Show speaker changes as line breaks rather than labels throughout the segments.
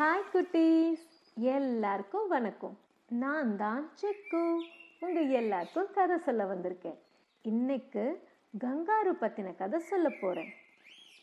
Hi குட்டீஸ். எல்லாருக்கும் வணக்கம். நான் தான் செக்கு. உங்கள் எல்லாருக்கும் கதை சொல்ல வந்திருக்கேன். இன்னைக்கு கங்காரு பற்றின கதை சொல்ல போகிறேன்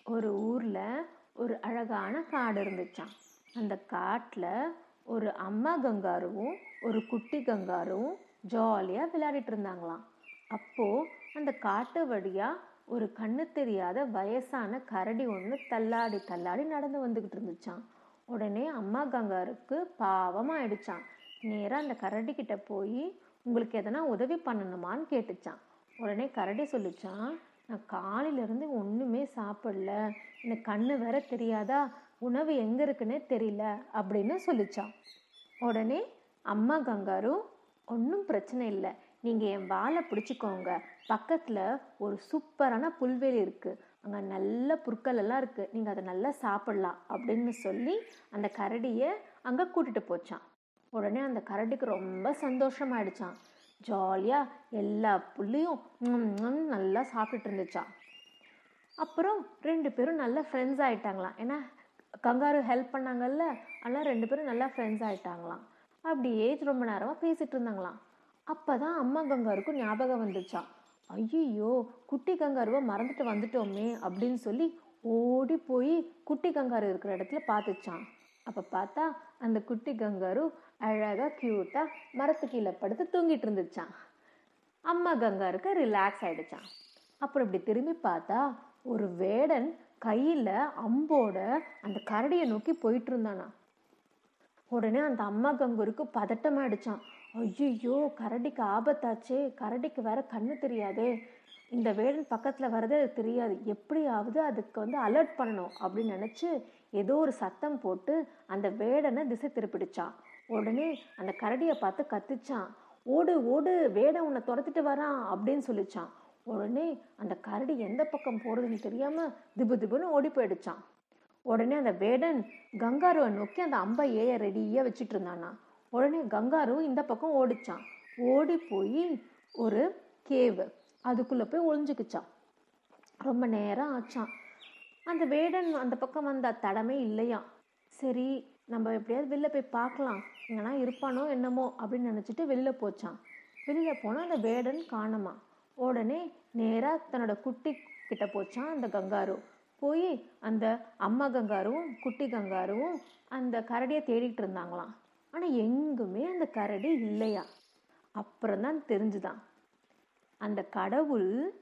ஒரு ஊரில் ஒரு அழகான காடு இருந்துச்சாம். அந்த காட்டில் ஒரு அம்மா கங்காருவும் ஒரு குட்டி கங்காருவும் ஜாலியாக விளையாடிட்டு இருந்தாங்களாம். அப்போது அந்த காட்டு வழியாக ஒரு கண்ணு தெரியாத வயசான கரடி ஒன்று தள்ளாடி தள்ளாடி நடந்து வந்துக்கிட்டு இருந்துச்சான் உடனே அம்மா கங்காருக்கு பாவமாக ஆயிடுச்சான் நேராக அந்த கரடி போய் உங்களுக்கு எதனா உதவி பண்ணணுமான்னு கேட்டுச்சான் உடனே கரடி சொல்லிச்சான் நான் காலையிலேருந்து ஒன்றுமே சாப்பிடல. எனக்கு கண்ணு வேற தெரியாதா? உணவு எங்கே இருக்குன்னே தெரியல. அப்படின்னு சொல்லிச்சான் உடனே அம்மா கங்காரு ஒன்றும் பிரச்சனை இல்லை. நீங்கள் என் வாழை பிடிச்சிக்கோங்க. பக்கத்தில் ஒரு சூப்பரான புல்வெளி இருக்குது அங்கே நல்ல புற்கள் எல்லாம் இருக்குது நீங்கள் அதை நல்லா சாப்பிட்லாம் அப்படின்னு சொல்லி அந்த கரடியை அங்கே கூட்டிகிட்டு போச்சான் உடனே அந்த கரடிக்கு ரொம்ப சந்தோஷமாயிடுச்சான் ஜாலியாக எல்லா புல்லையும் நல்லா சாப்பிட்டுட்டு இருந்துச்சான் அப்புறம் ரெண்டு பேரும் நல்லா ஃப்ரெண்ட்ஸ் ஆகிட்டாங்களாம் ஏன்னா கங்காரு ஹெல்ப் பண்ணாங்கல்ல ஆனால் ரெண்டு பேரும் நல்லா ஃப்ரெண்ட்ஸ் ஆயிட்டாங்களாம். அப்படியே ரொம்ப நேரமாக பேசிகிட்டு இருந்தாங்களாம். அப்போ தான் அம்மா கங்காருக்கும் ஞாபகம் வந்துச்சான் ஐயோ குட்டி கங்காருவை மறந்துட்டு வந்துட்டோமே அப்படின்னு சொல்லி ஓடி போய் குட்டி கங்காரு இருக்கிற இடத்துல பார்த்துச்சான் அப்போ பார்த்தா அந்த குட்டி கங்காரு அழகாக க்யூட்டாக மரத்து கீழே படுத்து தூங்கிட்டு இருந்துச்சான் அம்மா கங்காருக்கு ரிலாக்ஸ் ஆயிடுச்சான் அப்புறம் இப்படி திரும்பி பார்த்தா ஒரு வேடன் கையில் அம்போட அந்த கரடியை நோக்கி போயிட்டு இருந்தானா உடனே அந்த அம்மா கங்கூருக்கு பதட்டமாயிடுச்சான் ஐயோ கரடிக்கு ஆபத்தாச்சே. கரடிக்கு வேற கண்ணு தெரியாதே. இந்த வேடன் பக்கத்தில் வரதே அது தெரியாது. எப்படியாவது அதுக்கு வந்து அலர்ட் பண்ணணும் அப்படின்னு நினச்சி ஏதோ ஒரு சத்தம் போட்டு அந்த வேடனை திசை திருப்பிடுச்சான் உடனே அந்த கரடியை பார்த்து கத்துச்சான். ஓடு ஓடு வேடன் உன்னை துரத்திட்டு வரான் அப்படின்னு சொல்லிச்சான். உடனே அந்த கரடி எந்த பக்கம் போகிறதுன்னு தெரியாமல் திபு திபுன்னு ஓடி போயிடுச்சான். உடனே அந்த வேடன் கங்காருவை நோக்கி அந்த அம்பை ஏய ரெடியாக வச்சுட்டு இருந்தானா. உடனே கங்காரு இந்த பக்கம் ஓடிச்சான். ஓடி போய் ஒரு கேவு. அதுக்குள்ளே போய் ஒளிஞ்சுக்குச்சான். ரொம்ப நேரம் ஆச்சான். அந்த வேடன் அந்த பக்கம் வந்த தடமே இல்லையா சரி நம்ம எப்படியாவது வெளில போய் பார்க்கலாம். எங்கன்னா இருப்பானோ என்னமோ அப்படின்னு நினச்சிட்டு வெளில போச்சான் வெளியில் போனால் அந்த வேடன் காணுமா உடனே நேராக தன்னோட குட்டி கிட்ட போச்சான் அந்த கங்காரு. போய் அந்த அம்மா கங்காருவும் குட்டி கங்காருவும் அந்த கரடியை தேடிட்டு இருந்தாங்களாம். ஆனால் எங்குமே அந்த கரடி இல்லையா? அப்புறம்தான் தெரிஞ்சுதான். அந்த கடவுள்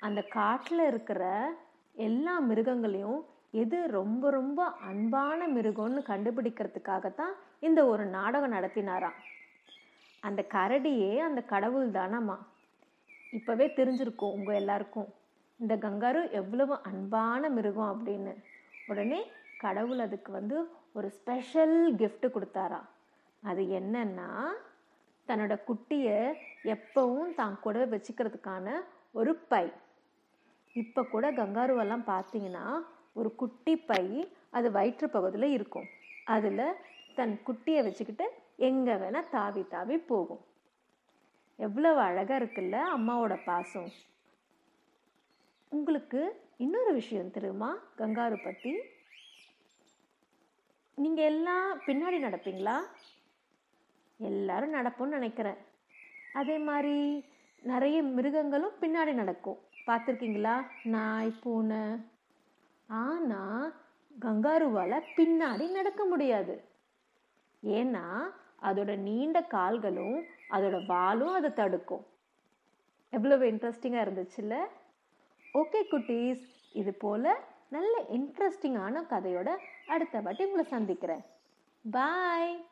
அந்த காட்டில் இருக்கிற எல்லா மிருகங்களையும் எது ரொம்ப ரொம்ப அன்பான மிருகம்னு கண்டுபிடிக்கிறதுக்காகத்தான் இந்த ஒரு நாடகம் நடத்தினாராம். அந்த கரடியே அந்த கடவுள் தானம்மா. இப்போவே தெரிஞ்சிருக்கும் உங்கள் எல்லாருக்கும். இந்த கங்காரு எவ்வளவு அன்பான மிருகம் அப்படின்னு. உடனே கடவுள் அதுக்கு வந்து ஒரு ஸ்பெஷல் கிஃப்ட்டு கொடுத்தாரா அது என்னன்னா தன்னோட குட்டியை எப்பவும் தான் கூட வச்சுக்கிறதுக்கான ஒரு பை. இப்போ கூட கங்காருவெல்லாம் பார்த்தீங்கன்னா ஒரு குட்டி பை அது வயிற்று பகுதியில் இருக்கும். அதில் தன் குட்டியை வச்சுக்கிட்டு எங்கே வேணால் தாவி தாவி போகும். எவ்வளவு அழகாக இருக்குல்ல அம்மாவோட பாசம். உங்களுக்கு இன்னொரு விஷயம் தெரியுமா? கங்காரு பற்றி நீங்கள் எல்லாம் பின்னாடி நடப்பீங்களா? எல்லாரும் நடப்போம்னு நினைக்கிறேன். அதே மாதிரி நிறைய மிருகங்களும் பின்னாடி நடக்கும். பார்த்துருக்கீங்களா? நாய் பூனை. ஆனால் கங்காருவால் பின்னாடி நடக்க முடியாது. ஏன்னா அதோட நீண்ட கால்களும் அதோட வாலும் அதை தடுக்கும். எவ்வளவு இன்ட்ரெஸ்டிங்காக இருந்துச்சுல்ல? ஓகே குட்டீஸ். இது போல் நல்ல இன்ட்ரெஸ்டிங்கான கதையோட அடுத்த வாட்டி உங்களை சந்திக்கிறேன். பாய்